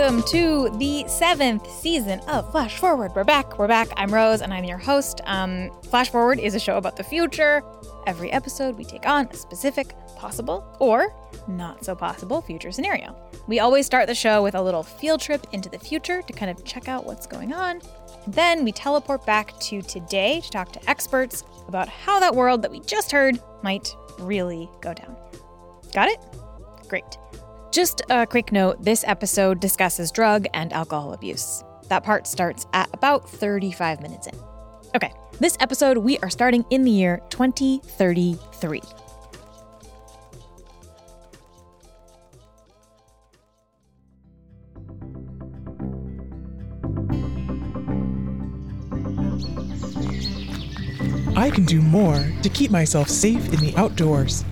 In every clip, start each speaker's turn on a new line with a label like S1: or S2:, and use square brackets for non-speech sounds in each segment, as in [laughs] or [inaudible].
S1: welcome to the seventh season of Flash Forward. We're back. We're back. I'm Rose, and I'm your host. Um, Flash Forward is a show about the future. Every episode, we take on a specific, possible, or not so possible future scenario. We always start the show with a little field trip into the future to kind of check out what's going on. Then we teleport back to today to talk to experts about how that world that we just heard might really go down. Got it? Great. Just a quick note this episode discusses drug and alcohol abuse. That part starts at about 35 minutes in. Okay, this episode we are starting in the year 2033.
S2: I can do more to keep myself safe in the outdoors.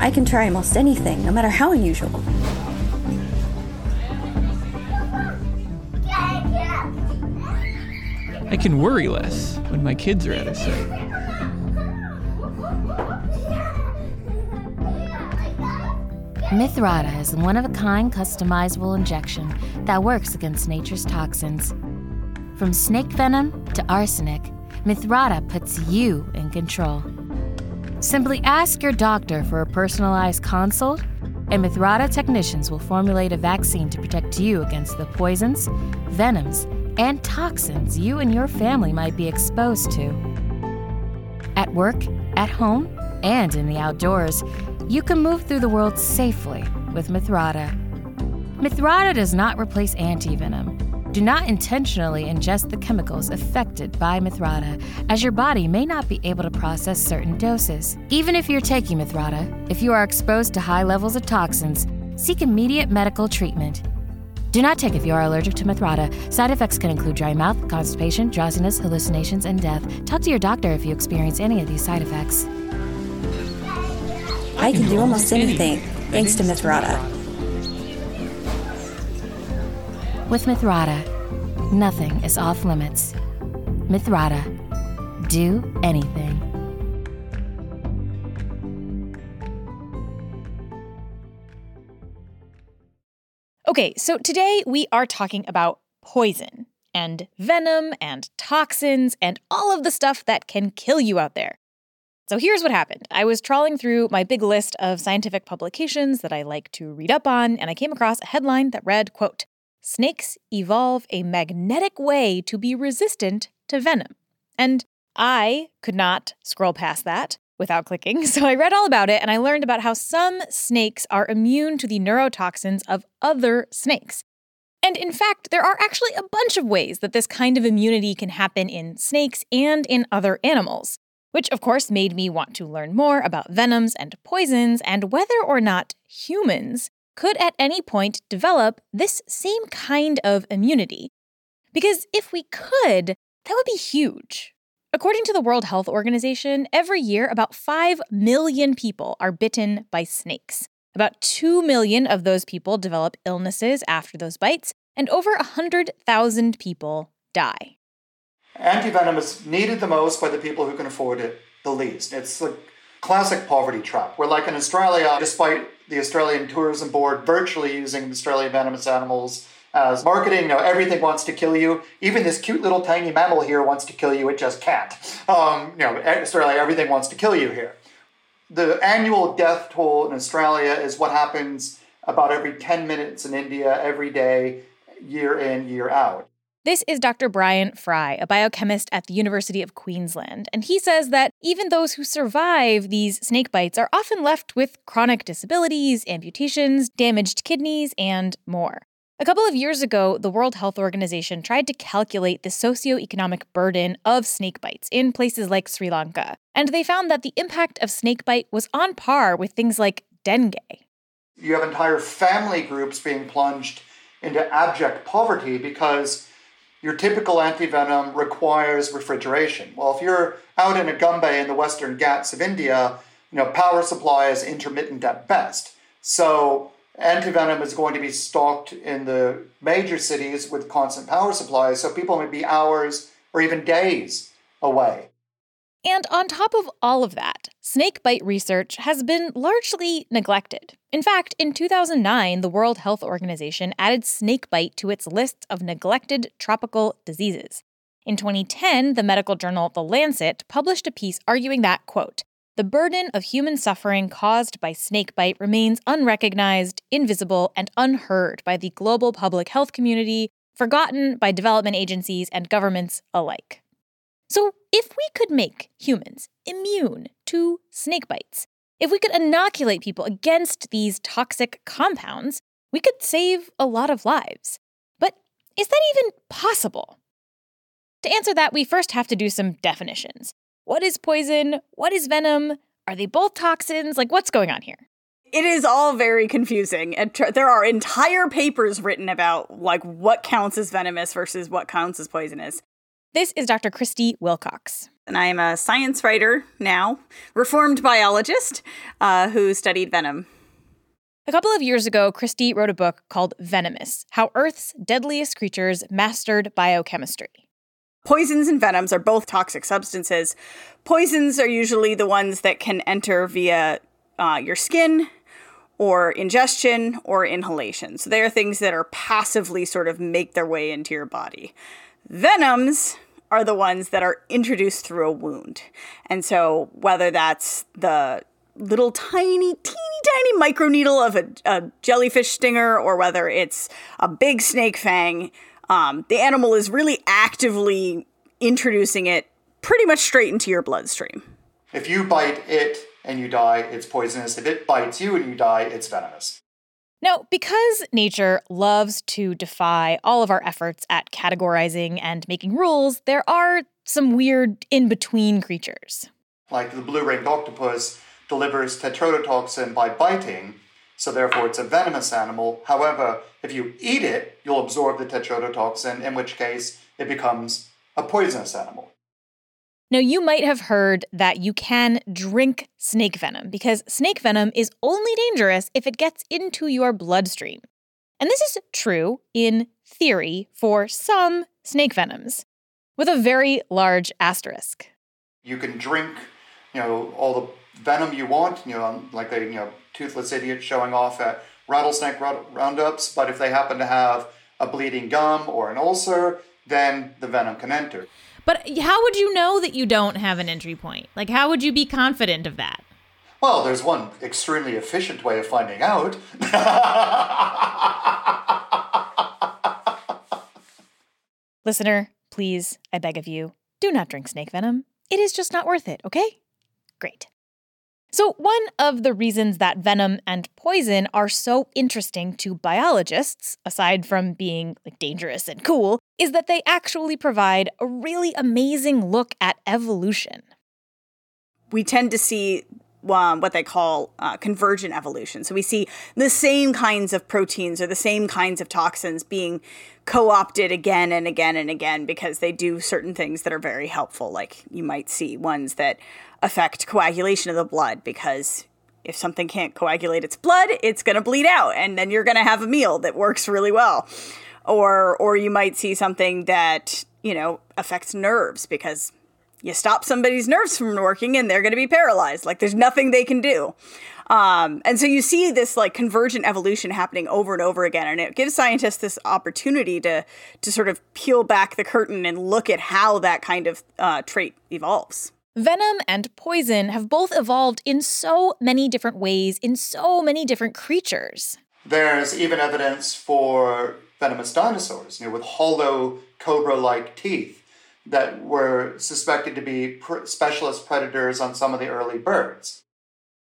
S3: I can try almost anything, no matter how unusual.
S4: I can worry less when my kids are out of sight.
S5: Mithrada is a one of a kind customizable injection that works against nature's toxins. From snake venom to arsenic, Mithrada puts you in control. Simply ask your doctor for a personalized consult, and Mithrada technicians will formulate a vaccine to protect you against the poisons, venoms, and toxins you and your family might be exposed to. At work, at home, and in the outdoors, you can move through the world safely with Mithrada. Mithrada does not replace antivenom. Do not intentionally ingest the chemicals affected by Mithrada, as your body may not be able to process certain doses. Even if you're taking Mithrada, if you are exposed to high levels of toxins, seek immediate medical treatment. Do not take if you are allergic to Mithrada. Side effects can include dry mouth, constipation, drowsiness, hallucinations, and death. Talk to your doctor if you experience any of these side effects.
S3: I can do almost anything, thanks to Mithrada.
S5: With Mithrada, nothing is off limits. Mithrada, do anything.
S1: Okay, so today we are talking about poison and venom and toxins and all of the stuff that can kill you out there. So here's what happened. I was trawling through my big list of scientific publications that I like to read up on, and I came across a headline that read, quote, Snakes evolve a magnetic way to be resistant to venom. And I could not scroll past that without clicking, [laughs] so I read all about it and I learned about how some snakes are immune to the neurotoxins of other snakes. And in fact, there are actually a bunch of ways that this kind of immunity can happen in snakes and in other animals which of course made me want to learn more about venoms and poisons and whether or not humans could at any point develop this same kind of immunity. Because if we could, that would be huge. According to the World Health Organization, every year about 5 million people are bitten by snakes. About 2 million of those people develop illnesses after those bites, and over 100,000 people die.
S6: Antivenom is needed the most by the people who can afford it the least. It's the classic poverty trap, where, like in Australia, despite the Australian Tourism Board virtually using Australian venomous animals as marketing, you know, everything wants to kill you. Even this cute little tiny mammal here wants to kill you, it just can't. Um, you know, Australia, everything wants to kill you here. The annual death toll in Australia is what happens about every 10 minutes in India every day, year in, year out.
S1: This is Dr. Bryan Fry, a biochemist at the University of Queensland, and he says that even those who survive these snake bites are often left with chronic disabilities, amputations, damaged kidneys, and more. A couple of years ago, the World Health Organization tried to calculate the socioeconomic burden of snake bites in places like Sri Lanka, and they found that the impact of snake bite was on par with things like dengue.
S6: You have entire family groups being plunged into abject poverty because your typical antivenom requires refrigeration. Well, if you're out in Agumbe in the western Ghats of India, you know, power supply is intermittent at best. So antivenom is going to be stocked in the major cities with constant power supplies, so people may be hours or even days away.
S1: And on top of all of that, snakebite research has been largely neglected. In fact, in 2009, the World Health Organization added snakebite to its list of neglected tropical diseases. In 2010, the medical journal The Lancet published a piece arguing that, quote, the burden of human suffering caused by snakebite remains unrecognized, invisible, and unheard by the global public health community, forgotten by development agencies and governments alike. So, if we could make humans immune to snake bites, if we could inoculate people against these toxic compounds, we could save a lot of lives. But is that even possible? To answer that, we first have to do some definitions. What is poison? What is venom? Are they both toxins? Like, what's going on here?
S7: It is all very confusing. And tr- there are entire papers written about like what counts as venomous versus what counts as poisonous.
S1: This is Dr. Christie Wilcox.
S7: And I am a science writer now, reformed biologist uh, who studied venom.
S1: A couple of years ago, Christie wrote a book called Venomous How Earth's Deadliest Creatures Mastered Biochemistry.
S7: Poisons and venoms are both toxic substances. Poisons are usually the ones that can enter via uh, your skin or ingestion or inhalation. So they are things that are passively sort of make their way into your body. Venoms are the ones that are introduced through a wound. And so whether that's the little tiny, teeny tiny microneedle of a, a jellyfish stinger or whether it's a big snake fang, um, the animal is really actively introducing it pretty much straight into your bloodstream.
S6: If you bite it and you die, it's poisonous. If it bites you and you die, it's venomous.
S1: Now, because nature loves to defy all of our efforts at categorizing and making rules, there are some weird in between creatures.
S6: Like the blue ringed octopus delivers tetrodotoxin by biting, so therefore it's a venomous animal. However, if you eat it, you'll absorb the tetrodotoxin, in which case it becomes a poisonous animal.
S1: Now, you might have heard that you can drink snake venom because snake venom is only dangerous if it gets into your bloodstream. And this is true in theory for some snake venoms, with a very large asterisk.
S6: You can drink, you know, all the venom you want, you know, like the, you know, toothless idiot showing off at rattlesnake roundups, but if they happen to have a bleeding gum or an ulcer, then the venom can enter.
S1: But how would you know that you don't have an entry point? Like, how would you be confident of that?
S6: Well, there's one extremely efficient way of finding out. [laughs]
S1: Listener, please, I beg of you, do not drink snake venom. It is just not worth it, okay? Great. So, one of the reasons that venom and poison are so interesting to biologists, aside from being like dangerous and cool, is that they actually provide a really amazing look at evolution.
S7: We tend to see um, what they call uh, convergent evolution. So we see the same kinds of proteins or the same kinds of toxins being co opted again and again and again because they do certain things that are very helpful. Like you might see ones that affect coagulation of the blood because if something can't coagulate its blood, it's going to bleed out and then you're going to have a meal that works really well or or you might see something that you know affects nerves because you stop somebody's nerves from working and they're going to be paralyzed. Like there's nothing they can do. Um, and so you see this like convergent evolution happening over and over again and it gives scientists this opportunity to to sort of peel back the curtain and look at how that kind of uh, trait evolves.
S1: Venom and poison have both evolved in so many different ways in so many different creatures.
S6: There's even evidence for venomous dinosaurs, you know, with hollow cobra-like teeth that were suspected to be pr- specialist predators on some of the early birds.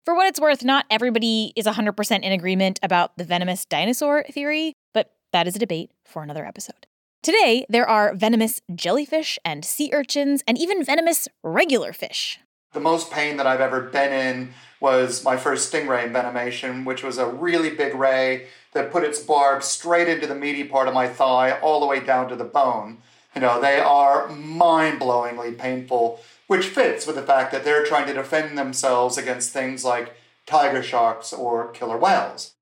S1: For what it's worth, not everybody is 100% in agreement about the venomous dinosaur theory, but that is a debate for another episode. Today, there are venomous jellyfish and sea urchins, and even venomous regular fish.
S6: The most pain that I've ever been in was my first stingray envenomation, which was a really big ray that put its barb straight into the meaty part of my thigh, all the way down to the bone. You know, they are mind blowingly painful, which fits with the fact that they're trying to defend themselves against things like tiger sharks or killer whales.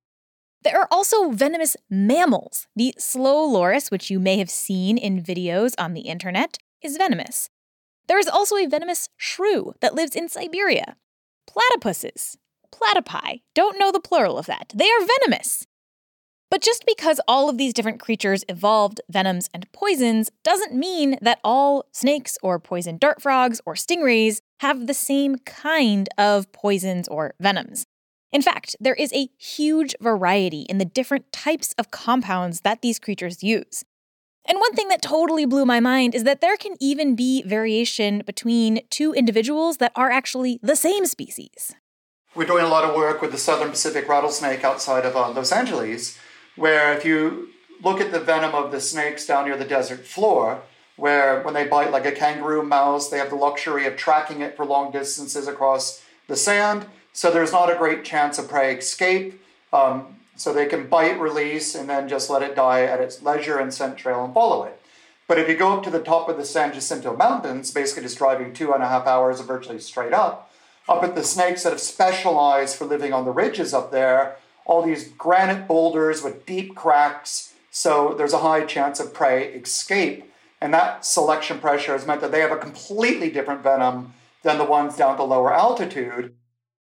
S1: There are also venomous mammals. The slow loris, which you may have seen in videos on the internet, is venomous. There is also a venomous shrew that lives in Siberia. Platypuses, platypi, don't know the plural of that. They are venomous. But just because all of these different creatures evolved venoms and poisons doesn't mean that all snakes or poison dart frogs or stingrays have the same kind of poisons or venoms. In fact, there is a huge variety in the different types of compounds that these creatures use. And one thing that totally blew my mind is that there can even be variation between two individuals that are actually the same species.
S6: We're doing a lot of work with the southern Pacific rattlesnake outside of uh, Los Angeles, where if you look at the venom of the snakes down near the desert floor, where when they bite like a kangaroo mouse, they have the luxury of tracking it for long distances across the sand. So there's not a great chance of prey escape. Um, so they can bite, release, and then just let it die at its leisure and scent trail and follow it. But if you go up to the top of the San Jacinto Mountains, basically just driving two and a half hours virtually straight up, up at the snakes that have specialized for living on the ridges up there, all these granite boulders with deep cracks, so there's a high chance of prey escape. And that selection pressure has meant that they have a completely different venom than the ones down at the lower altitude.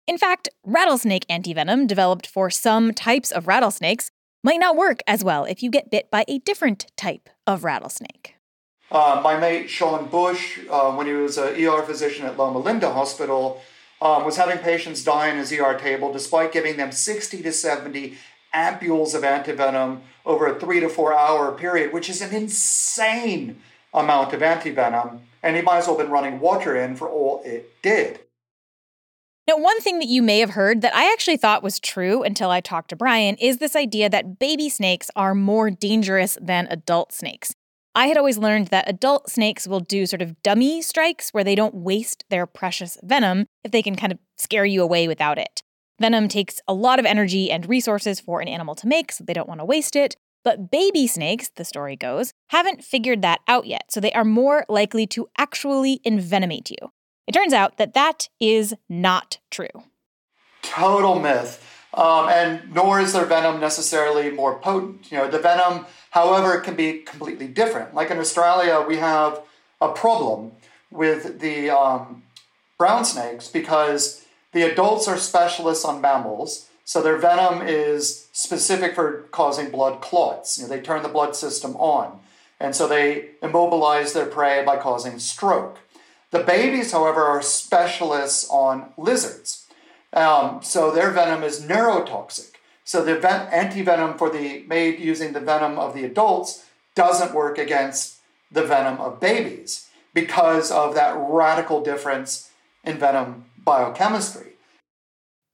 S1: In fact, rattlesnake antivenom developed for some types of rattlesnakes might not work as well if you get bit by a different type of rattlesnake.
S6: Uh, my mate Sean Bush, uh, when he was an ER physician at Loma Linda Hospital, um, was having patients die in his ER table despite giving them 60 to 70 ampules of antivenom over a three to four hour period, which is an insane amount of antivenom. And he might as well have been running water in for all it did.
S1: Now, one thing that you may have heard that I actually thought was true until I talked to Bryan is this idea that baby snakes are more dangerous than adult snakes. I had always learned that adult snakes will do sort of dummy strikes where they don't waste their precious venom if they can kind of scare you away without it. Venom takes a lot of energy and resources for an animal to make, so they don't want to waste it. But baby snakes, the story goes, haven't figured that out yet, so they are more likely to actually envenomate you. It turns out that that is not true.
S6: Total myth. Um, and nor is their venom necessarily more potent. You know, the venom However, it can be completely different. Like in Australia, we have a problem with the um, brown snakes because the adults are specialists on mammals, so their venom is specific for causing blood clots. You know, they turn the blood system on, and so they immobilize their prey by causing stroke. The babies, however, are specialists on lizards, um, so their venom is neurotoxic. So the anti-venom for the made using the venom of the adults doesn't work against the venom of babies because of that radical difference in venom biochemistry.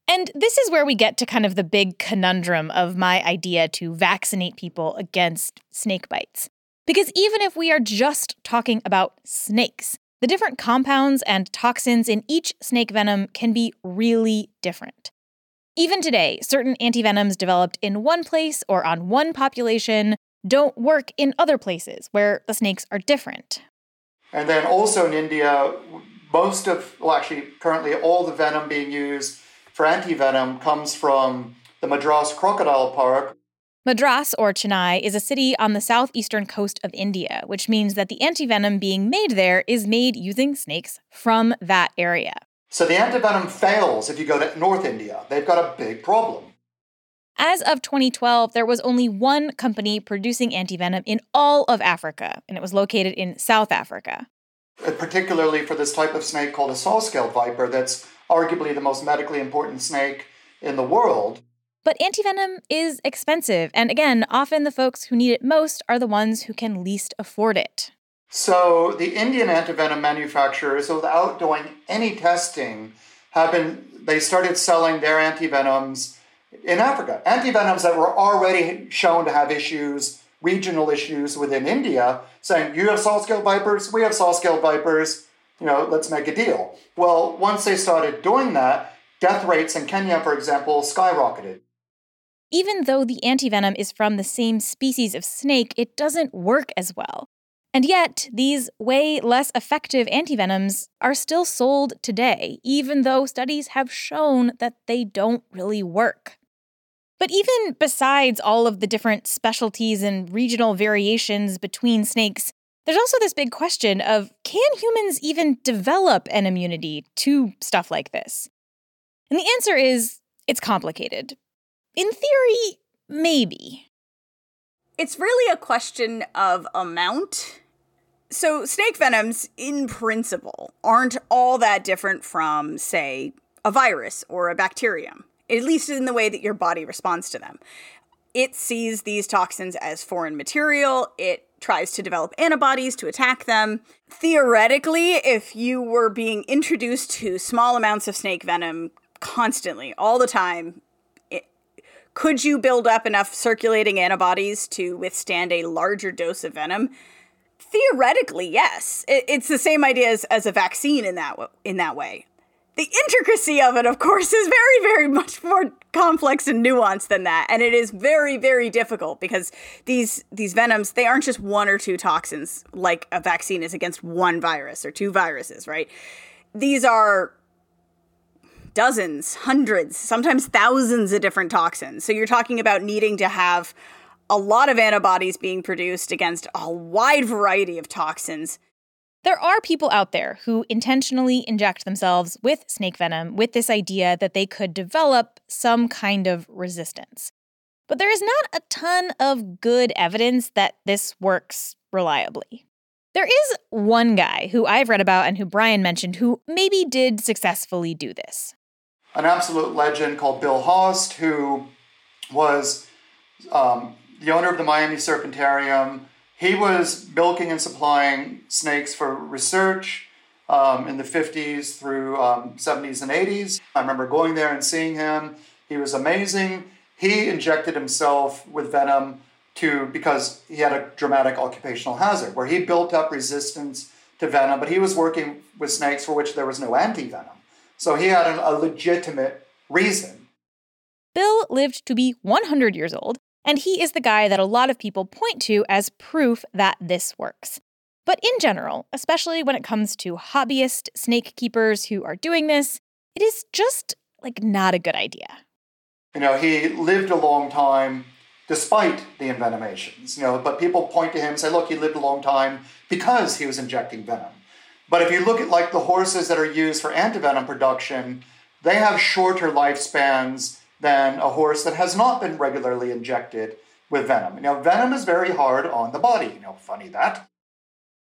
S1: And this is where we get to kind of the big conundrum of my idea to vaccinate people against snake bites. Because even if we are just talking about snakes, the different compounds and toxins in each snake venom can be really different. Even today, certain antivenoms developed in one place or on one population don't work in other places where the snakes are different.
S6: And then also in India, most of, well, actually, currently all the venom being used for antivenom comes from the Madras Crocodile Park.
S1: Madras, or Chennai, is a city on the southeastern coast of India, which means that the antivenom being made there is made using snakes from that area.
S6: So the antivenom fails if you go to North India. They've got a big problem.
S1: As of 2012, there was only one company producing antivenom in all of Africa, and it was located in South Africa.
S6: Uh, particularly for this type of snake called a saw-scaled viper, that's arguably the most medically important snake in the world.
S1: But antivenom is expensive, and again, often the folks who need it most are the ones who can least afford it.
S6: So the Indian antivenom manufacturers, without doing any testing, have been they started selling their antivenoms in Africa. Antivenoms that were already shown to have issues, regional issues within India, saying, you have saw-scaled vipers, we have saw-scaled vipers, you know, let's make a deal. Well, once they started doing that, death rates in Kenya, for example, skyrocketed.
S1: Even though the antivenom is from the same species of snake, it doesn't work as well. And yet, these way less effective antivenoms are still sold today, even though studies have shown that they don't really work. But even besides all of the different specialties and regional variations between snakes, There's also this big question of can humans even develop an immunity to stuff like this? And the answer is it's complicated. In theory, maybe.
S7: It's really a question of amount. So, snake venoms, in principle, aren't all that different from, say, a virus or a bacterium, at least in the way that your body responds to them. It sees these toxins as foreign material. It tries to develop antibodies to attack them. Theoretically, if you were being introduced to small amounts of snake venom constantly, all the time, could you build up enough circulating antibodies to withstand a larger dose of venom? Theoretically, yes. It, it's the same idea as, as a vaccine in that in that way. The intricacy of it, of course, is very, very much more complex and nuanced than that, and it is very, very difficult because these these venoms they aren't just one or two toxins like a vaccine is against one virus or two viruses, right? These are dozens, hundreds, sometimes thousands of different toxins. So you're talking about needing to have a lot of antibodies being produced against a wide variety of toxins
S1: there are people out there who intentionally inject themselves with snake venom with this idea that they could develop some kind of resistance. But there is not a ton of good evidence that this works reliably. There is one guy who I've read about and who Bryan mentioned who maybe did successfully do this.
S6: An absolute legend called Bill Haast, who was um, the owner of the Miami Serpentarium, he was milking and supplying snakes for research um, in the 50s through um, 70s and 80s. I remember going there and seeing him. He was amazing. He injected himself with venom to because he had a dramatic occupational hazard where he built up resistance to venom, but he was working with snakes for which there was no anti-venom. So he had a, a legitimate reason.
S1: Bill lived to be 100 years old and he is the guy that a lot of people point to as proof that this works. But in general, especially when it comes to hobbyist snake keepers who are doing this, it is just like not a good idea.
S6: You know, he lived a long time despite the envenomations, you know, but people point to him and say, look, he lived a long time because he was injecting venom. But if you look at like the horses that are used for antivenom production, they have shorter lifespans than a horse that has not been regularly injected with venom. Now, venom is very hard on the body. You know, funny that.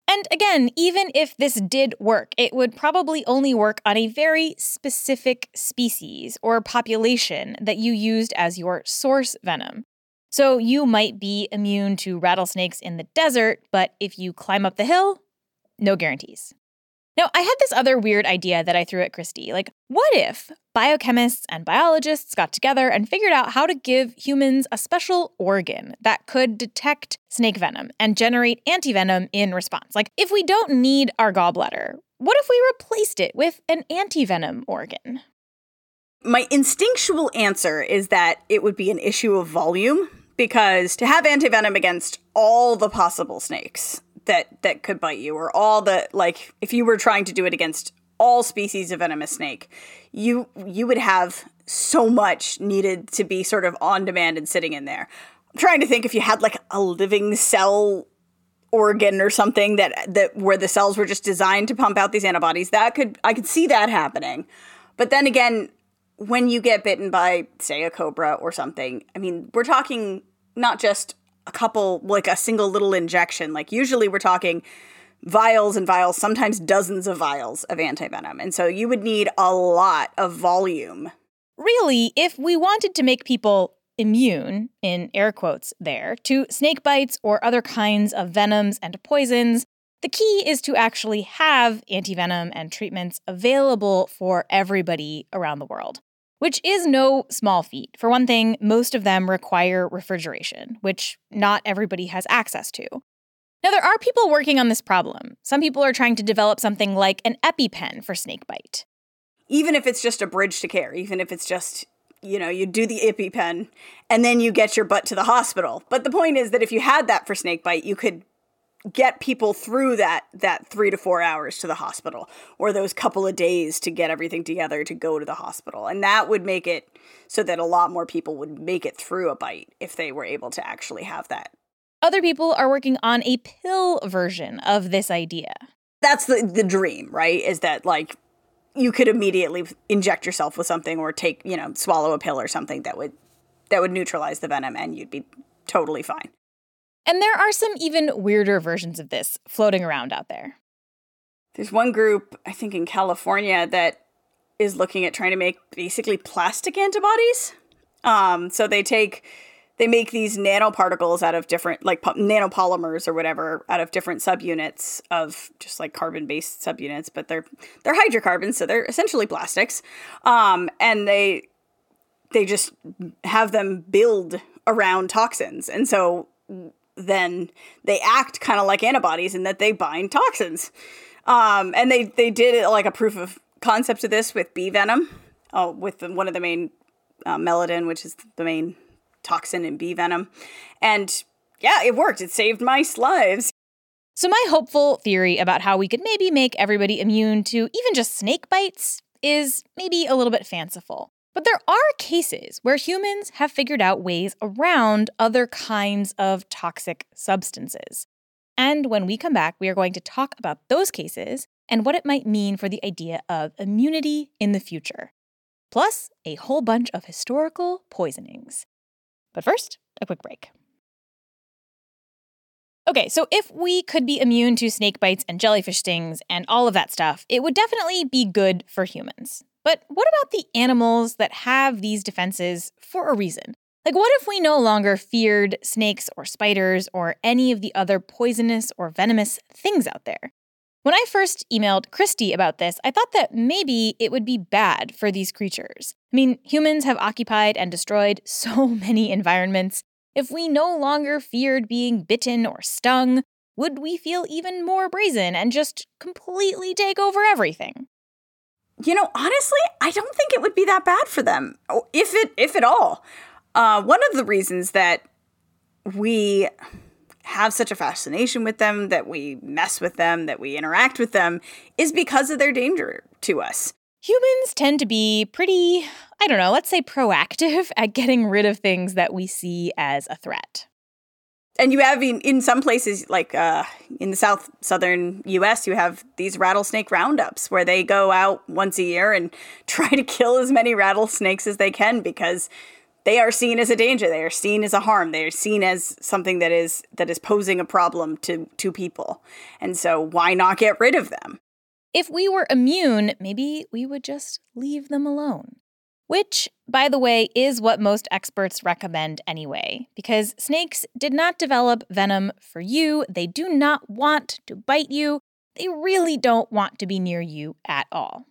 S1: And again, even if this did work, it would probably only work on a very specific species or population that you used as your source venom. So you might be immune to rattlesnakes in the desert, but if you climb up the hill, no guarantees. Now, I had this other weird idea that I threw at Christie. Like, what if biochemists and biologists got together and figured out how to give humans a special organ that could detect snake venom and generate antivenom in response? Like, if we don't need our gallbladder, what if we replaced it with an antivenom organ?
S7: My instinctual answer is that it would be an issue of volume because to have antivenom against all the possible snakes that that could bite you or all the like if you were trying to do it against all species of venomous snake you you would have so much needed to be sort of on demand and sitting in there. I'm trying to think if you had like a living cell organ or something that that where the cells were just designed to pump out these antibodies that could i could see that happening. But then again when you get bitten by say a cobra or something i mean we're talking not just a couple, like a single little injection. Like usually we're talking vials and vials, sometimes dozens of vials of antivenom. And so you would need a lot of volume.
S1: Really, if we wanted to make people immune, in air quotes there, to snake bites or other kinds of venoms and poisons, the key is to actually have antivenom and treatments available for everybody around the world which is no small feat. For one thing, most of them require refrigeration, which not everybody has access to. Now, there are people working on this problem. Some people are trying to develop something like an EpiPen for snakebite.
S7: Even if it's just a bridge to care, even if it's just, you know, you do the EpiPen and then you get your butt to the hospital. But the point is that if you had that for snakebite, you could get people through that that 3 to 4 hours to the hospital or those couple of days to get everything together to go to the hospital and that would make it so that a lot more people would make it through a bite if they were able to actually have that
S1: Other people are working on a pill version of this idea.
S7: That's the, the dream, right? Is that like you could immediately inject yourself with something or take, you know, swallow a pill or something that would that would neutralize the venom and you'd be totally fine.
S1: And there are some even weirder versions of this floating around out there.
S7: There's one group, I think in California, that is looking at trying to make basically plastic antibodies. Um, so they take they make these nanoparticles out of different like po- nanopolymers or whatever out of different subunits of just like carbon based subunits but they're they're hydrocarbons so they're essentially plastics um, and they they just have them build around toxins and so then they act kind of like antibodies in that they bind toxins um, and they they did like a proof of concept of this with bee venom uh, with the, one of the main uh, which is the main toxin in bee venom. And yeah, it worked. It saved mice lives.
S1: So, my hopeful theory about how we could maybe make everybody immune to even just snake bites is maybe a little bit fanciful. But there are cases where humans have figured out ways around other kinds of toxic substances. And when we come back, we are going to talk about those cases and what it might mean for the idea of immunity in the future. Plus, a whole bunch of historical poisonings. But first, a quick break. Okay, so if we could be immune to snake bites and jellyfish stings and all of that stuff, it would definitely be good for humans. But what about the animals that have these defenses for a reason? Like, what if we no longer feared snakes or spiders or any of the other poisonous or venomous things out there? When I first emailed Christie about this, I thought that maybe it would be bad for these creatures. I mean, humans have occupied and destroyed [laughs] so many environments. If we no longer feared being bitten or stung, would we feel even more brazen and just completely take over everything?
S7: You know, honestly, I don't think it would be that bad for them, if it if at all. Uh, one of the reasons that we have such a fascination with them, that we mess with them, that we interact with them, is because of their danger to us.
S1: Humans tend to be pretty, I don't know, let's say proactive [laughs] at getting rid of things that we see as a threat.
S7: And you have in, in some places, like uh, in the south southern U.S., you have these rattlesnake roundups where they go out once a year and [laughs] try to kill as many rattlesnakes as they can because they are seen as a danger. They are seen as a harm. They are seen as something that is that is posing a problem to to people. And so why not get rid of them?
S1: If we were immune maybe we would just leave them alone which by the way is what most experts recommend anyway because snakes did not develop venom for you. They do not want to bite you. They really don't want to be near you at all.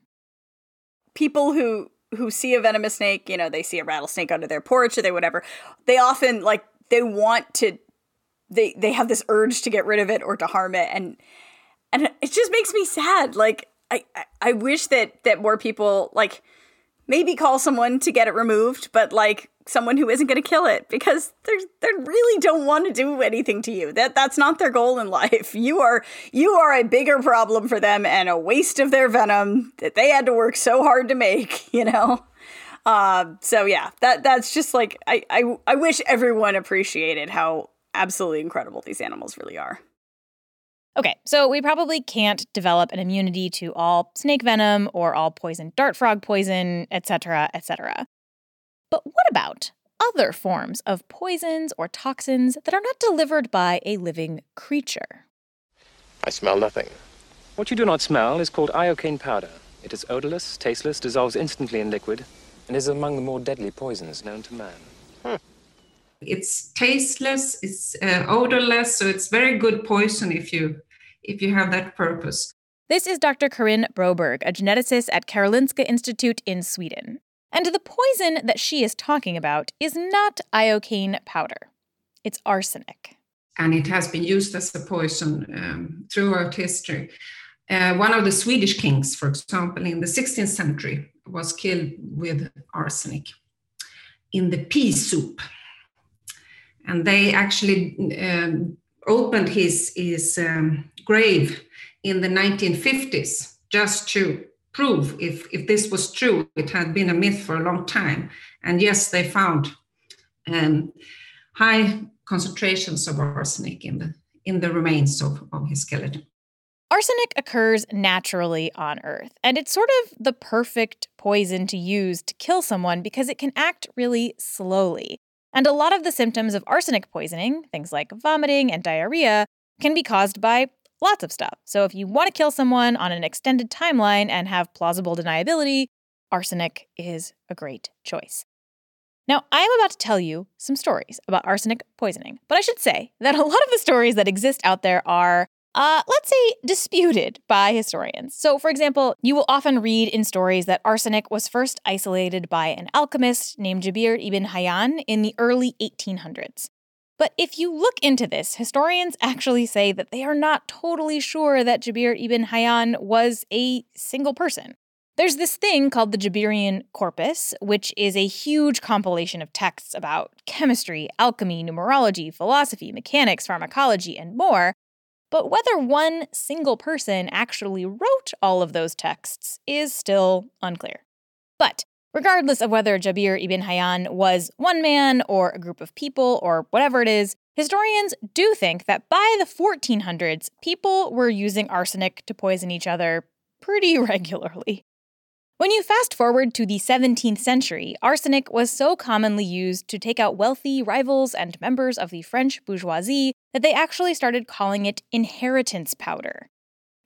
S7: People who who see a venomous snake, you know, they see a rattlesnake under their porch or they whatever, they often like they want to they they have this urge to get rid of it or to harm it. And and it just makes me sad. Like I I wish that that more people like maybe call someone to get it removed, but like someone who isn't going to kill it because they they really don't want to do anything to you. That that's not their goal in [laughs] life. You are you are a bigger problem for them and a waste of their venom that they had to work so hard to make. [laughs] You know. Uh, so yeah, that that's just like I, I I wish everyone appreciated how absolutely incredible these animals really are.
S1: Okay, so we probably can't develop an immunity to all snake venom or all poison dart frog poison, etc., etc. But what about other forms of poisons or toxins that are not delivered by a living creature?
S8: I smell nothing.
S9: What you do not smell is called iocane powder. It is odorless, tasteless, dissolves instantly in liquid, and is among the more deadly poisons known to man.
S8: Hmm.
S10: It's tasteless, it's uh, odorless, so it's very good poison if you if you have that purpose.
S1: This is Dr. Karin Broberg, a geneticist at Karolinska Institute in Sweden. And the poison that she is talking about is not iocane powder. It's arsenic.
S10: And it has been used as a poison um, throughout history. Uh, one of the Swedish kings, for example, in the 16th century, was killed with arsenic in the pea soup and they actually um, opened his his um, grave in the 1950s just to prove if if this was true. It had been a myth for a long time, and yes, they found um, high concentrations of arsenic in the in the remains of, of his skeleton.
S1: Arsenic occurs naturally on Earth, and it's sort of the perfect poison to use to kill someone because it can act really slowly. And a lot of the symptoms of arsenic poisoning, things like vomiting and diarrhea, can be caused by lots of stuff. So if you want to kill someone on an extended timeline and have plausible deniability, arsenic is a great choice. Now, I am about to tell you some stories about arsenic poisoning, but I should say that a lot of the stories that exist out there are, uh, let's say, disputed by historians. So, for example, you will often read in stories that arsenic was first isolated by an alchemist named Jabir ibn Hayyan in the early 1800s. But if you look into this, historians actually say that they are not totally sure that Jabir ibn Hayyan was a single person. There's this thing called the Jabirian Corpus, which is a huge compilation of texts about chemistry, alchemy, numerology, philosophy, mechanics, pharmacology, and more. But whether one single person actually wrote all of those texts is still unclear. But regardless of whether Jabir ibn Hayyan was one man or a group of people or whatever it is, historians do think that by the 1400s, people were using arsenic to poison each other pretty [laughs] regularly. When you fast forward to the 17th century, arsenic was so commonly used to take out wealthy rivals and members of the French bourgeoisie that they actually started calling it inheritance powder.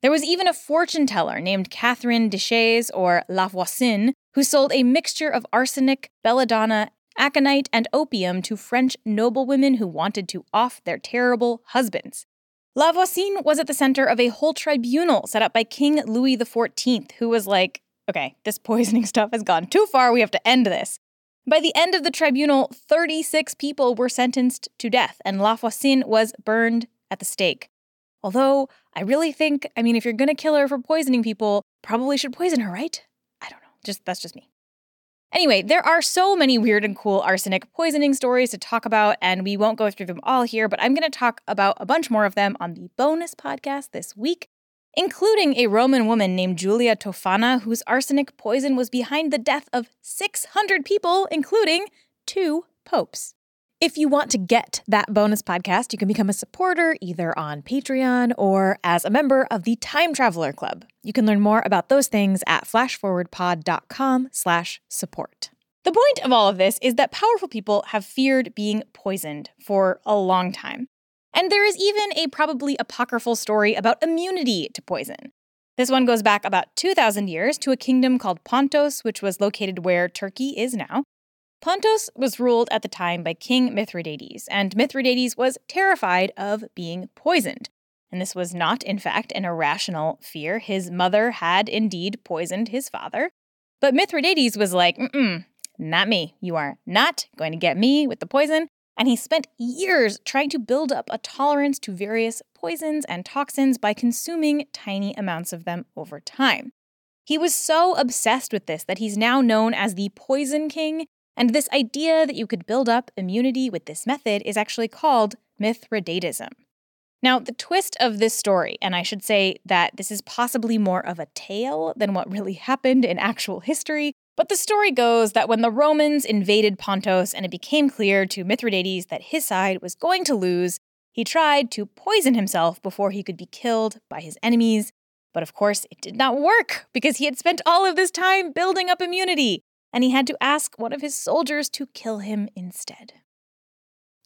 S1: There was even a fortune teller named Catherine Deshayes or La Voisin who sold a mixture of arsenic, belladonna, aconite, and opium to French noblewomen who wanted to off their terrible husbands. La Voisin was at the center of a whole tribunal set up by King Louis XIV, who was like, okay, this poisoning [laughs] stuff has gone too far. We have to end this. By the end of the tribunal, 36 people were sentenced to death, and La Voisin was burned at the stake. Although, I really think, I mean, if you're gonna kill her for poisoning people, probably should poison her, right? I don't know. Just that's just me. Anyway, there are so many weird and cool arsenic poisoning stories to talk about, and we won't go through them all here, but I'm to talk about a bunch more of them on the bonus podcast this week including a Roman woman named Julia Tofana, whose arsenic poison was behind the death of 600 people, including two popes. If you want to get that bonus podcast, you can become a supporter either on Patreon or as a member of the Time Traveler Club. You can learn more about those things at flashforwardpod.com slash support. The point of all of this is that powerful people have feared being poisoned for a long time. And there is even a probably apocryphal story about immunity to poison. This one goes back about 2,000 years to a kingdom called Pontos, which was located where Turkey is now. Pontos was ruled at the time by King Mithridates, and Mithridates was terrified of being poisoned. And this was not, in fact, an irrational fear. His mother had indeed poisoned his father. But Mithridates was like, mm not me. You are not going to get me with the poison and he spent years trying to build up a tolerance to various poisons and toxins by consuming tiny amounts of them over time. He was so obsessed with this that he's now known as the Poison King, and this idea that you could build up immunity with this method is actually called Mithridatism. Now, the twist of this story, and I should say that this is possibly more of a tale than what really happened in actual history, but the story goes that when the Romans invaded Pontus and it became clear to Mithridates that his side was going to lose, he tried to poison himself before he could be killed by his enemies. But of course, it did not work because he had spent all of this time building up immunity, and he had to ask one of his soldiers to kill him instead.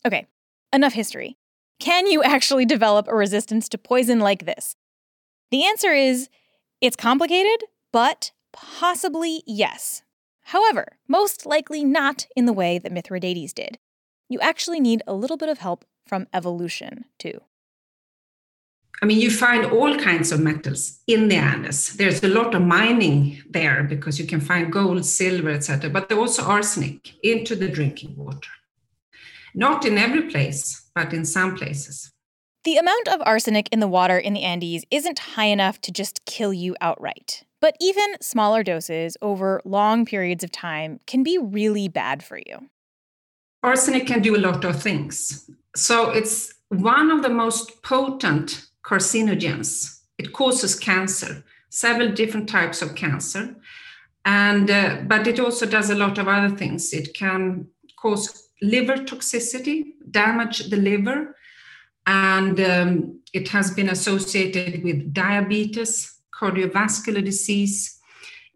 S1: Okay, enough history. Can you actually develop a resistance to poison like this? The answer is it's complicated, but Possibly yes. However, most likely not in the way that Mithridates did. You actually need a little bit of help from evolution, too.
S10: I mean, you find all kinds of metals in the Andes. There's a lot of mining there because you can find gold, silver, etc. But there also arsenic into the drinking water. Not in every place, but in some places.
S1: The amount of arsenic in the water in the Andes isn't high enough to just kill you outright. But even smaller doses over long periods of time can be really bad for you.
S10: Arsenic can do a lot of things. So it's one of the most potent carcinogens. It causes cancer, several different types of cancer. And uh, but it also does a lot of other things. It can cause liver toxicity, damage the liver, and um, it has been associated with diabetes, cardiovascular disease.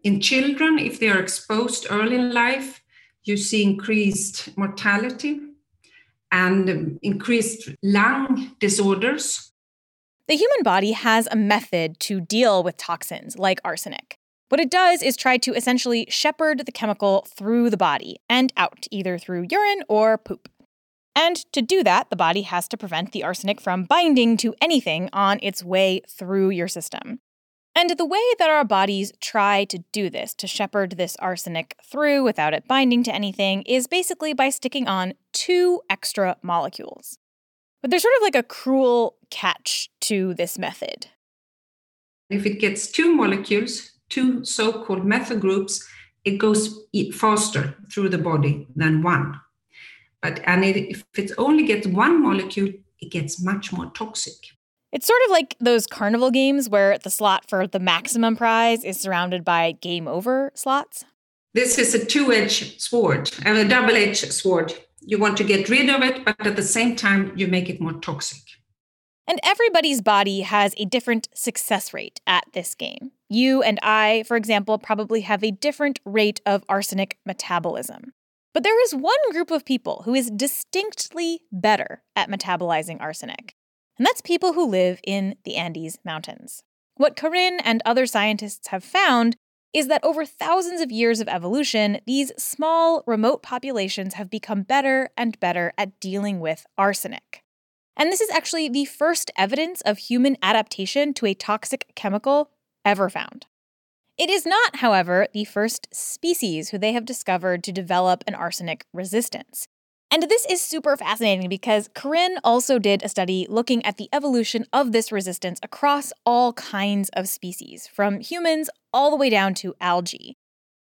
S10: In children, if they are exposed early in life, you see increased mortality and um, increased lung disorders.
S1: The human body has a method to deal with toxins like arsenic. What it does is try to essentially shepherd the chemical through the body and out, either through urine or poop. And to do that, the body has to prevent the arsenic from binding to anything on its way through your system. And the way that our bodies try to do this, to shepherd this arsenic through without it binding to anything, is basically by sticking on two extra molecules. But there's sort of like a cruel catch to this method.
S10: If it gets two molecules, two so called methyl groups, it goes faster through the body than one. But and it, if it only gets one molecule, it gets much more toxic.
S1: It's sort of like those carnival games where the slot for the maximum prize is surrounded by game over slots.
S10: This is a two edged sword, and a double edged sword. You want to get rid of it, but at the same time, you make it more toxic.
S1: And everybody's body has a different success rate at this game. You and I, for example, probably have a different rate of arsenic metabolism. But there is one group of people who is distinctly better at metabolizing arsenic and that's people who live in the Andes Mountains. What Corinne and other scientists have found is that over thousands of years of evolution, these small, remote populations have become better and better at dealing with arsenic. And this is actually the first evidence of human adaptation to a toxic chemical ever found. It is not, however, the first species who they have discovered to develop an arsenic resistance. And this is super fascinating because Corinne also did a study looking at the evolution of this resistance across all kinds of species, from humans all the way down to algae.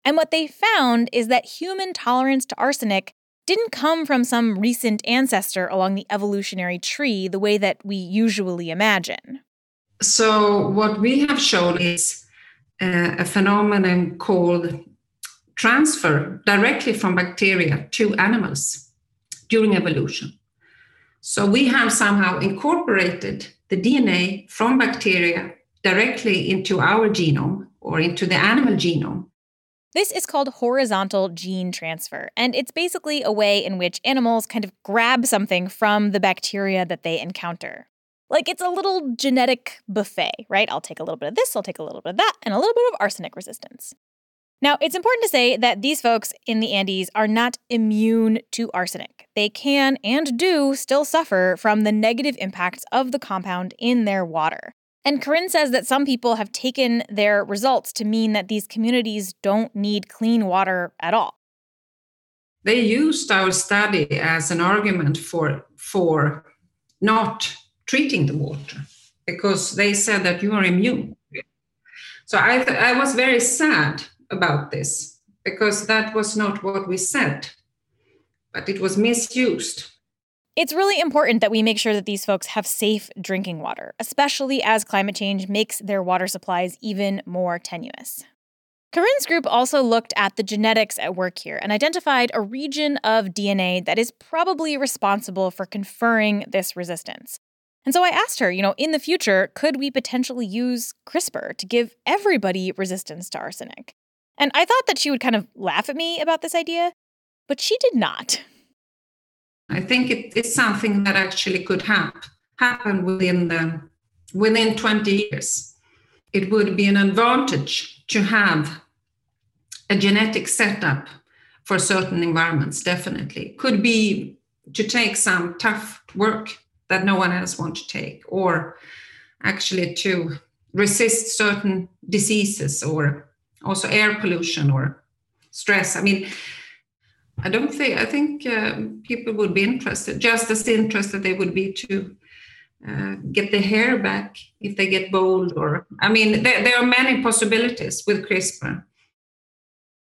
S1: And what they found is that human tolerance to arsenic didn't come from some recent ancestor along the evolutionary tree the way that we usually imagine.
S10: So, what we have shown is uh, a phenomenon called transfer directly from bacteria to animals during evolution. So we have somehow incorporated the DNA from bacteria directly into our genome or into the animal genome.
S1: This is called horizontal gene transfer, and it's basically a way in which animals kind of grab something from the bacteria that they encounter. Like it's a little genetic buffet, right? I'll take a little bit of this, I'll take a little bit of that, and a little bit of arsenic resistance. Now, it's important to say that these folks in the Andes are not immune to arsenic. They can and do still suffer from the negative impacts of the compound in their water. And Corinne says that some people have taken their results to mean that these communities don't need clean water at all.
S10: They used our study as an argument for, for not treating the water because they said that you are immune. So I, th- I was very sad about this because that was not what we said, but it was misused.
S1: It's really important that we make sure that these folks have safe drinking water, especially as climate change makes their water supplies even more tenuous. Corinne's group also looked at the genetics at work here and identified a region of DNA that is probably responsible for conferring this resistance. And so I asked her, you know, in the future, could we potentially use CRISPR to give everybody resistance to arsenic? And I thought that she would kind of laugh at me about this idea, but she did not.
S10: I think it's something that actually could hap- happen within the within 20 years. It would be an advantage to have a genetic setup for certain environments, definitely. Could be to take some tough work that no one else wants to take, or actually to resist certain diseases or also air pollution or stress. I mean, I don't think I think uh, people would be interested, just as interested they would be to uh, get the hair back if they get bald. Or I mean, there, there are many possibilities with CRISPR.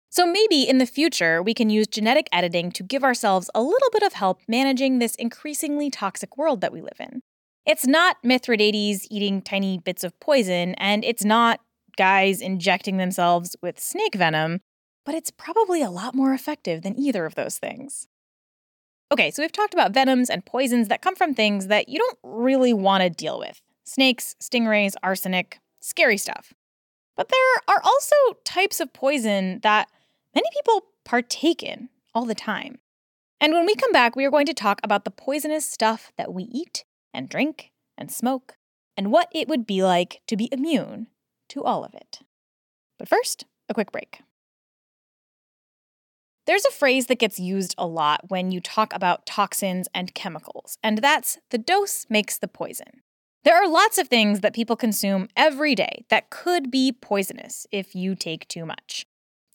S1: So maybe in the future, we can use genetic editing to give ourselves a little bit of help managing this increasingly toxic world that we live in. It's not Mithridates eating tiny bits of poison, and it's not guys injecting themselves with snake venom, but it's probably a lot more effective than either of those things. Okay, so we've talked about venoms and poisons that come from things that you don't really want to deal with snakes, stingrays, arsenic, scary stuff. But there are also types of poison that many people partake in all the time. And when we come back, we are going to talk about the poisonous stuff that we eat and drink and smoke and what it would be like to be immune to all of it. But first, a quick break. There's a phrase that gets used a lot when you talk about toxins and chemicals, and that's the dose makes the poison. There are lots of things that people consume every day that could be poisonous if you take too much.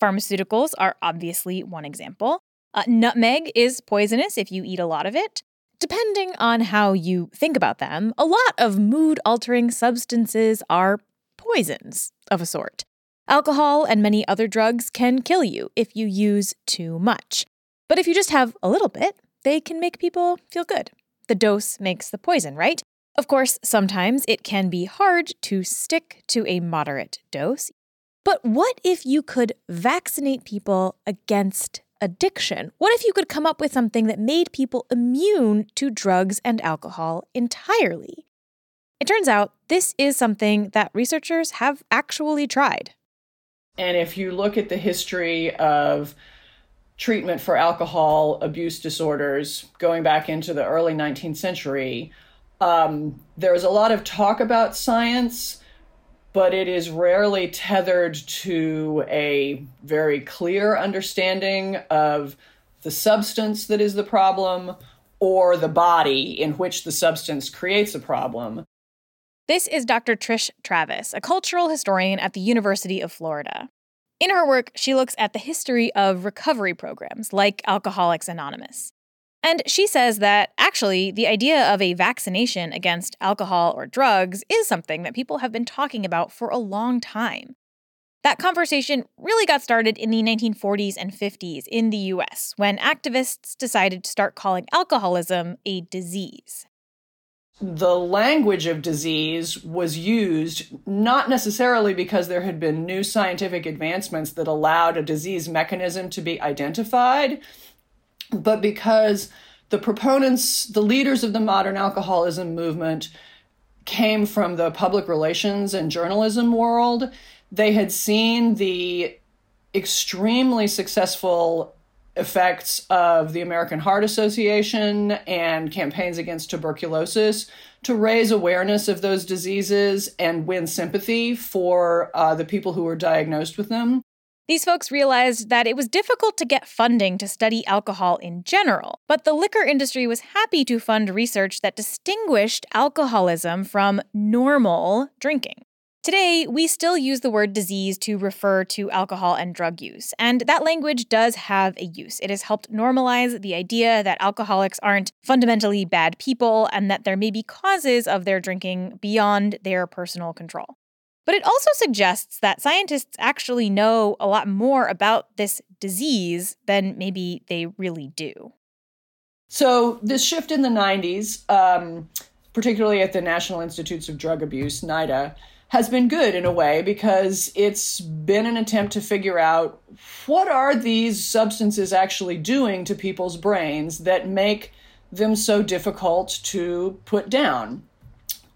S1: Pharmaceuticals are obviously one example. Uh, nutmeg is poisonous if you eat a lot of it. Depending on how you think about them, a lot of mood altering substances are poisons of a sort. Alcohol and many other drugs can kill you if you use too much. But if you just have a little bit, they can make people feel good. The dose makes the poison, right? Of course, sometimes it can be hard to stick to a moderate dose. But what if you could vaccinate people against addiction? What if you could come up with something that made people immune to drugs and alcohol entirely? It turns out this is something that researchers have actually tried.
S11: And if you look at the history of treatment for alcohol abuse disorders going back into the early 19th century, um, there's a lot of talk about science, but it is rarely tethered to a very clear understanding of the substance that is the problem or the body in which the substance creates a problem.
S1: This is Dr. Trysh Travis, a cultural historian at the University of Florida. In her work, she looks at the history of recovery programs like Alcoholics Anonymous. And she says that actually, the idea of a vaccination against alcohol or drugs is something that people have been talking about for a long time. That conversation really got started in the 1940s and 50s in the US when activists decided to start calling alcoholism a disease
S11: the language of disease was used not necessarily because there had been new scientific advancements that allowed a disease mechanism to be identified, but because the proponents, the leaders of the modern alcoholism movement, came from the public relations and journalism world. They had seen the extremely successful effects of the American Heart Association and campaigns against tuberculosis to raise awareness of those diseases and win sympathy for uh, the people who were diagnosed with them.
S1: These folks realized that it was difficult to get funding to study alcohol in general, but the liquor industry was happy to fund research that distinguished alcoholism from normal drinking. Today, we still use the word disease to refer to alcohol and drug use, and that language does have a use. It has helped normalize the idea that alcoholics aren't fundamentally bad people and that there may be causes of their drinking beyond their personal control. But it also suggests that scientists actually know a lot more about this disease than maybe they really do.
S11: So, this shift in the 90s, um, particularly at the National Institutes of Drug Abuse, NIDA, has been good in a way because it's been an attempt to figure out what are these substances actually doing to people's brains that make them so difficult to put down.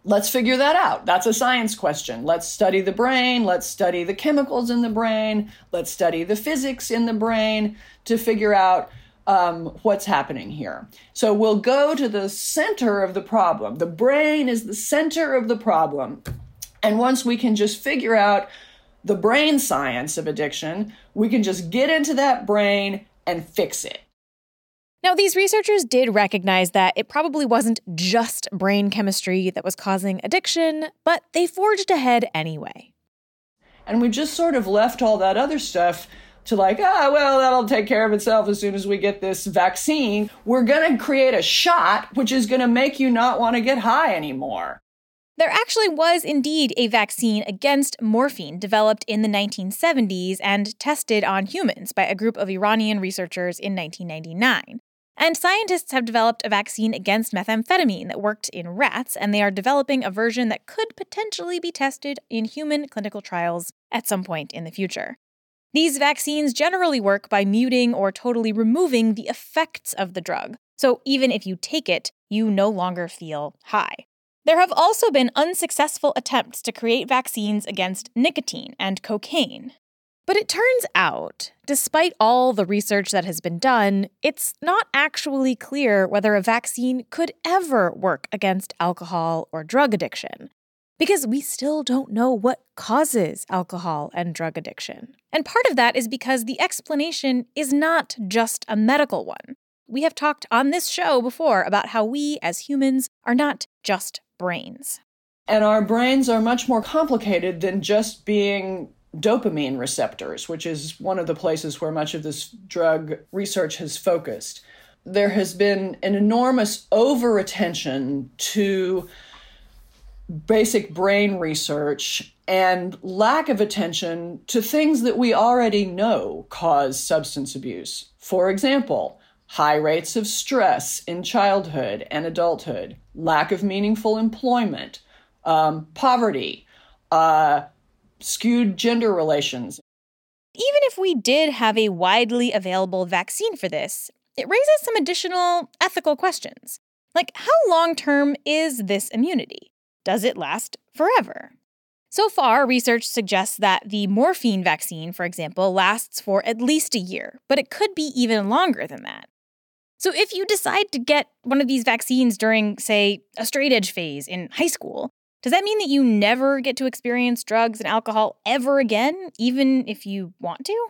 S11: Let's figure that out. That's a science question. Let's study the brain. Let's study the chemicals in the brain. Let's study the physics in the brain to figure out um, what's happening here. So we'll go to the center of the problem. The brain is the center of the problem. And once we can just figure out the brain science of addiction, we can just get into that brain and fix it.
S1: Now, these researchers did recognize that it probably wasn't just brain chemistry that was causing addiction, but they forged ahead anyway.
S11: And we just sort of left all that other stuff to like, ah, well, that'll take care of itself as soon as we get this vaccine. We're going to create a shot which is going to make you not want to get high anymore.
S1: There actually was indeed a vaccine against morphine developed in the 1970s and tested on humans by a group of Iranian researchers in 1999. And scientists have developed a vaccine against methamphetamine that worked in rats, and they are developing a version that could potentially be tested in human clinical trials at some point in the future. These vaccines generally work by muting or totally removing the effects of the drug, So even if you take it, you no longer feel high. There have also been unsuccessful attempts to create vaccines against nicotine and cocaine. But it turns out, despite all the research that has been done, it's not actually clear whether a vaccine could ever work against alcohol or drug addiction. Because we still don't know what causes alcohol and drug addiction. And part of that is because the explanation is not just a medical one. We have talked on this show before about how we as humans are not just brains.
S11: And our brains are much more complicated than just being dopamine receptors, which is one of the places where much of this drug research has focused. There has been an enormous over attention to basic brain research and lack of attention to things that we already know cause substance abuse. For example, high rates of stress in childhood and adulthood, lack of meaningful employment, um, poverty, uh, skewed gender relations.
S1: Even if we did have a widely available vaccine for this, it raises some additional ethical questions. Like, how long term is this immunity? Does it last forever? So far, research suggests that the morphine vaccine, for example, lasts for at least a year, but it could be even longer than that. So if you decide to get one of these vaccines during, say, a straight edge phase in high school, does that mean that you never get to experience drugs and alcohol ever again, even if you want to?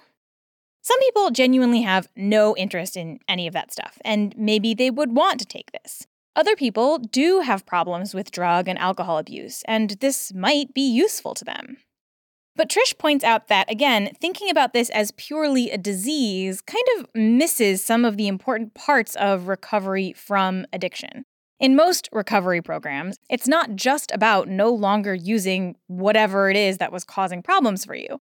S1: Some people genuinely have no interest in any of that stuff, and maybe they would want to take this. Other people do have problems with drug and alcohol abuse, and this might be useful to them. But Trysh points out that, again, thinking about this as purely a disease kind of misses some of the important parts of recovery from addiction. In most recovery programs, it's not just about no longer using whatever it is that was causing problems for you.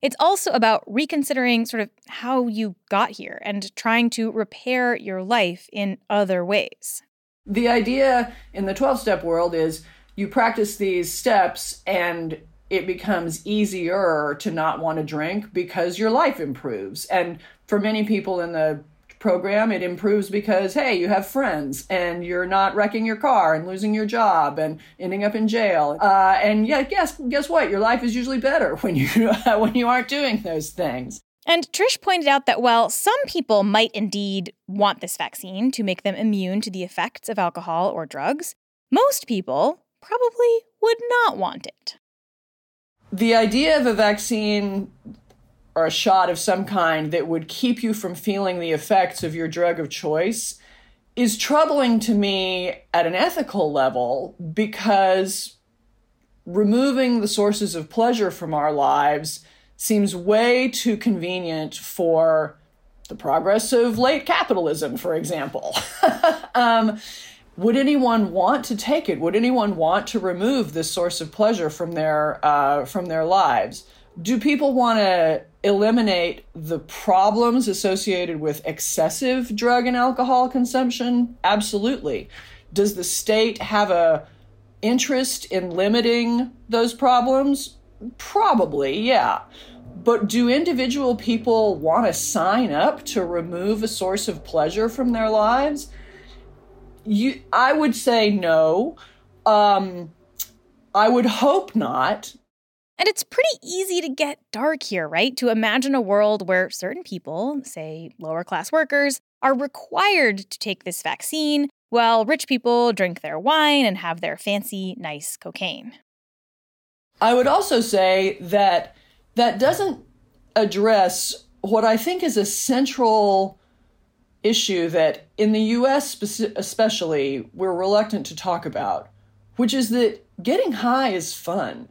S1: It's also about reconsidering sort of how you got here and trying to repair your life in other ways.
S11: The idea in the 12 step world is you practice these steps and it becomes easier to not want to drink because your life improves. And for many people in the program, it improves because, hey, you have friends and you're not wrecking your car and losing your job and ending up in jail. Uh, and yeah, guess, guess what? Your life is usually better [laughs] when you, [laughs] when you aren't doing those things.
S1: And Trysh pointed out that while some people might indeed want this vaccine to make them immune to the effects of alcohol or drugs, most people probably would not want it.
S11: The idea of a vaccine or a shot of some kind that would keep you from feeling the effects of your drug of choice is troubling to me at an ethical level because removing the sources of pleasure from our lives seems way too convenient for the progress of late capitalism, for example. [laughs] um, would anyone want to take it? Would anyone want to remove this source of pleasure from their uh, from their lives? Do people want to eliminate the problems associated with excessive drug and alcohol consumption? Absolutely. Does the state have a interest in limiting those problems? Probably, yeah. But do individual people want to sign up to remove a source of pleasure from their lives? You, I would say no. Um, I would hope not.
S1: And it's pretty easy to get dark here, right? To imagine a world where certain people, say lower class workers, are required to take this vaccine while rich people drink their wine and have their fancy, nice cocaine.
S11: I would also say that that doesn't address what I think is a central issue that in the US especially we're reluctant to talk about, which is that getting high is fun.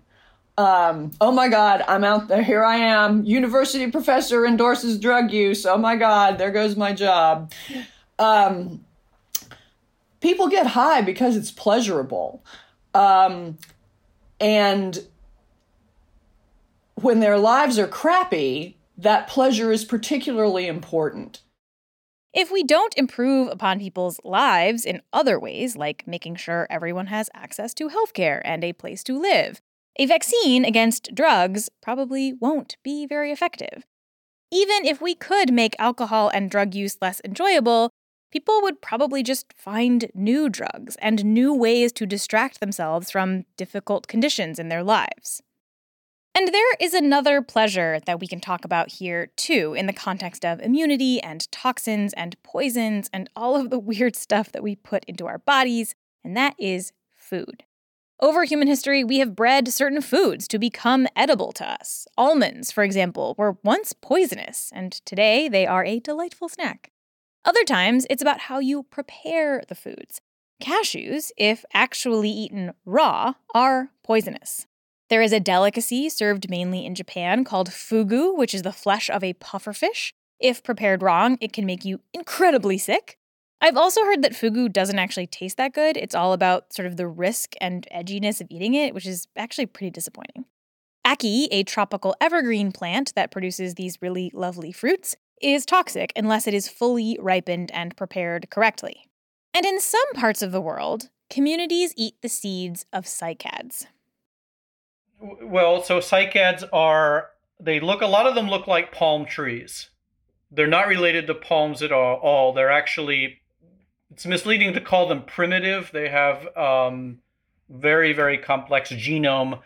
S11: Um, oh my God, I'm out there. Here I am. University professor endorses drug use. Oh my God, there goes my job. Um, people get high because it's pleasurable. Um, and when their lives are crappy, that pleasure is particularly important.
S1: If we don't improve upon people's lives in other ways, like making sure everyone has access to healthcare and a place to live, a vaccine against drugs probably won't be very effective. Even if we could make alcohol and drug use less enjoyable, people would probably just find new drugs and new ways to distract themselves from difficult conditions in their lives. And there is another pleasure that we can talk about here, too, in the context of immunity and toxins and poisons and all of the [laughs] weird stuff that we put into our bodies, and that is food. Over human history, we have bred certain foods to become edible to us. Almonds, for example, were once poisonous, and today they are a delightful snack. Other times, it's about how you prepare the foods. Cashews, if actually eaten raw, are poisonous. There is a delicacy served mainly in Japan called fugu, which is the flesh of a pufferfish. If prepared wrong, it can make you incredibly sick. I've also heard that fugu doesn't actually taste that good. It's all about sort of the risk and edginess of eating it, which is actually pretty disappointing. Ackee, a tropical evergreen plant that produces these really lovely fruits, is toxic unless it is fully ripened and prepared correctly. And in some parts of the world, communities eat the seeds of cycads.
S12: Well, so cycads are they look a lot of them look like palm trees. They're not related to palms at all. all. They're actually it's misleading to call them primitive. They have um, very very complex genome,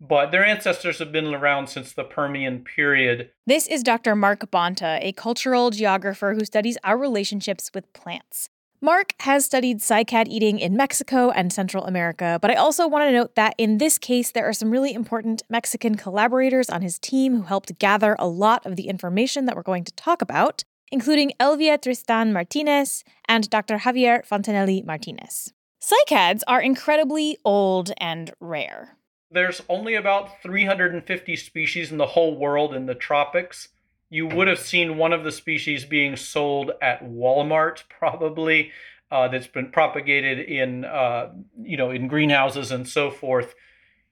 S12: but their ancestors have been around since the Permian period.
S1: This is Dr. Mark Bonta, a cultural geographer who studies our relationships with plants. Mark has studied cycad eating in Mexico and Central America, but I also want to note that in this case, there are some really important Mexican collaborators on his team who helped gather a lot of the information that we're going to talk about, including Elvia Tristan Martinez and Dr. Javier Fontanelli Martinez. Cycads are incredibly old and rare.
S12: There's only about 350 species in the whole world in the tropics you would have seen one of the species being sold at Walmart, probably, uh, that's been propagated in, uh, you know, in greenhouses and so forth.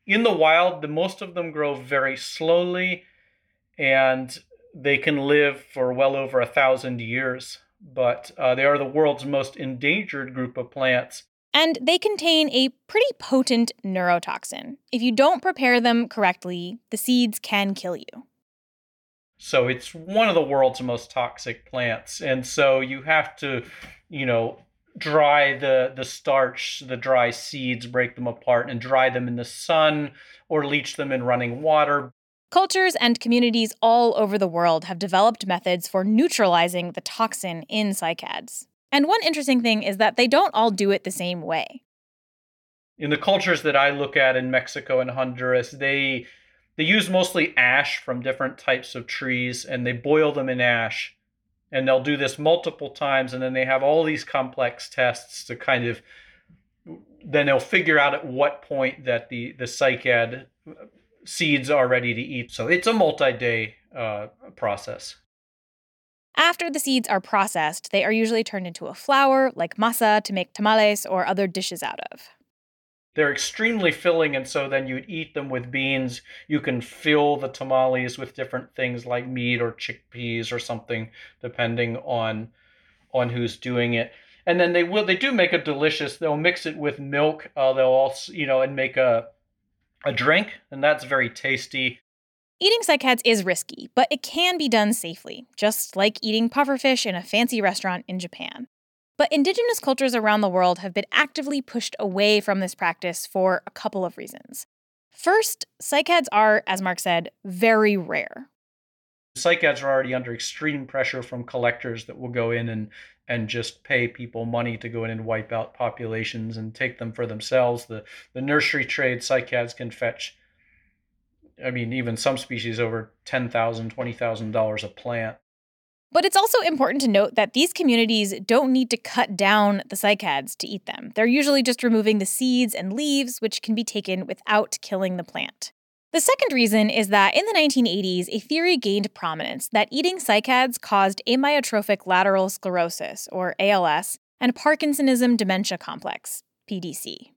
S12: In the wild, the most of them grow very slowly, and they can live for well over a thousand years. But uh, they are the world's most endangered group of plants.
S1: And they contain a pretty potent neurotoxin. If you don't prepare them correctly, the seeds can kill you.
S12: So it's one of the world's most toxic plants. And so you have to, you know, dry the the starch, the dry seeds, break them apart and dry them in the sun or leach them in running water.
S1: Cultures and communities all over the world have developed methods for neutralizing the toxin in cycads. And one interesting thing is that they don't all do it the same way.
S12: In the cultures that I look at in Mexico and Honduras, they they use mostly ash from different types of trees and they boil them in ash and they'll do this multiple times and then they have all these complex tests to kind of then they'll figure out at what point that the the cycad seeds are ready to eat. So it's a multi-day uh, process.
S1: After the seeds are processed they are usually turned into a flour like masa to make tamales or other dishes out of
S12: they're extremely filling, and so then you'd eat them with beans. You can fill the tamales with different things like meat or chickpeas or something, depending on on who's doing it. And then they will they do make a delicious. They'll mix it with milk. Uh, they'll also you know and make a a drink, and that's very tasty.
S1: Eating cycads is risky, but it can be done safely, just like eating pufferfish in a fancy restaurant in Japan. But indigenous cultures around the world have been actively pushed away from this practice for a couple of reasons. First, cycads are, as Mark said, very rare.
S12: Cycads are already under extreme pressure from collectors that will go in and, and just pay people money to go in and wipe out populations and take them for themselves. The, the nursery trade cycads can fetch, I mean, even some species over $10,000, $20,000 a plant.
S1: But it's also important to note that these communities don't need to cut down the cycads to eat them. They're usually just removing the seeds and leaves, which can be taken without killing the plant. The second reason is that in the 1980s, a theory gained prominence that eating cycads caused amyotrophic lateral sclerosis, or ALS, and Parkinsonism dementia complex, PDC.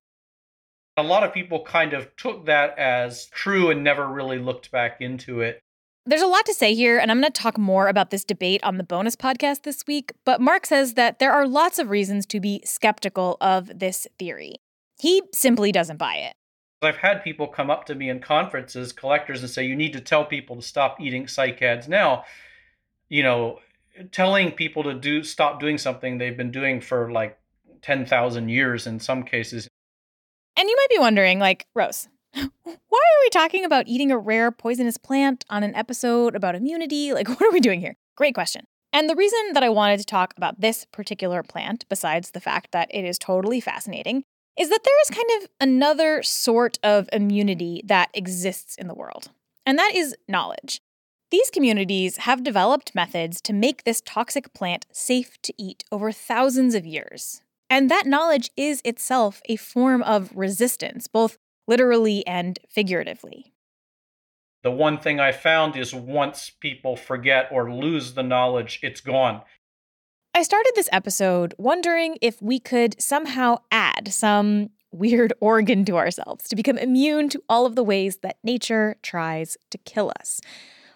S12: A lot of people kind of took that as true and never really looked back into it.
S1: There's a lot to say here, and I'm going to talk more about this debate on the bonus podcast this week. But Mark says that there are lots of reasons to be skeptical of this theory. He simply doesn't buy it.
S12: I've had people come up to me in conferences, collectors, and say, you need to tell people to stop eating cycads now. You know, telling people to do stop doing something they've been doing for like 10,000 years in some cases.
S1: And you might be wondering, like, Rose, why are we talking about eating a rare poisonous plant on an episode about immunity? [laughs] Like, what are we doing here? Great question. And the reason that I wanted to talk about this particular plant, besides the fact that it is totally fascinating, is that there is kind of another sort of immunity that exists in the world, and that is knowledge. These communities have developed methods to make this toxic plant safe to eat over thousands of years. And that knowledge is itself a form of resistance, both literally and figuratively.
S12: The one thing I found is once people forget or lose the knowledge, it's gone.
S1: I started this episode wondering if we could somehow add some [laughs] weird organ to ourselves to become immune to all of the ways that nature tries to kill us.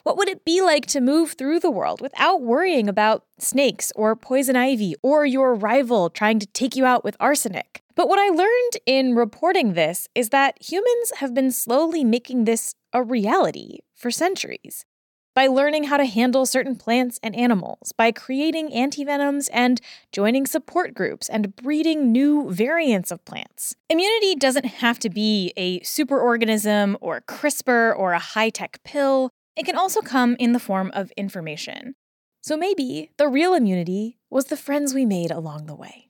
S1: What would it be like to move through the world without worrying about snakes or poison ivy or your rival trying to take you out with arsenic? But what I learned in reporting this is that humans have been slowly making this a reality for centuries. By learning how to handle certain plants and animals, by creating antivenoms and joining support groups and breeding new variants of plants. Immunity doesn't have to be a superorganism or CRISPR or a high tech pill. It can also come in the form of information. So maybe the real immunity was the friends we made along the way.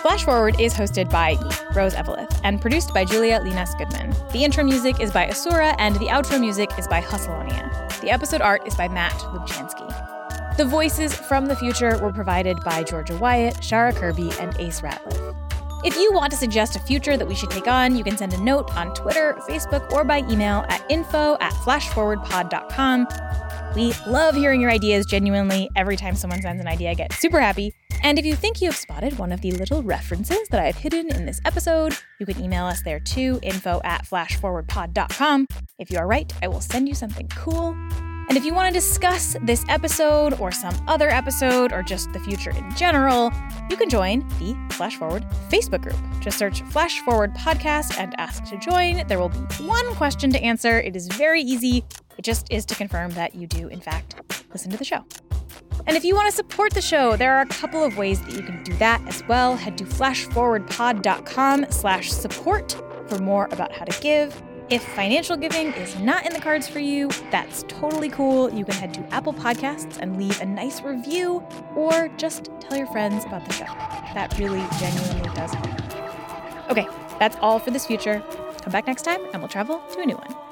S1: Flash Forward is hosted by me, Rose Eveleth, and produced by Julia Llinas Goodman. The intro music is by Asura, and the outro music is by Hussalonia. The episode art is by Matt Lubchansky. The voices from the future were provided by Georgia Wyatt, Shara Kirby, and Ace Ratliff. If you want to suggest a future that we should take on, you can send a note on Twitter, Facebook, or by email at info at flashforwardpod.com. We love hearing your ideas genuinely. Every time someone sends an idea, I get super happy. And if you think you have spotted one of the little references that I've hidden in this episode, you can email us there too, info at flashforwardpod.com. If you are right, I will send you something cool. And if you want to discuss this episode or some other episode or just the future in general, you can join the Flash Forward Facebook group. Just search Flash Forward Podcast and ask to join. There will be one question to answer. It is very easy. It just is to confirm that you do, in fact, listen to the show. And if you want to support the show, there are a couple of ways that you can do that as well. Head to flashforwardpod.com slash support for more about how to give. If financial giving is not in the cards for you, that's totally cool. You can head to Apple Podcasts and leave a nice review or just tell your friends about the show. That really genuinely does help. Okay, that's all for this future. Come back next time and we'll travel to a new one.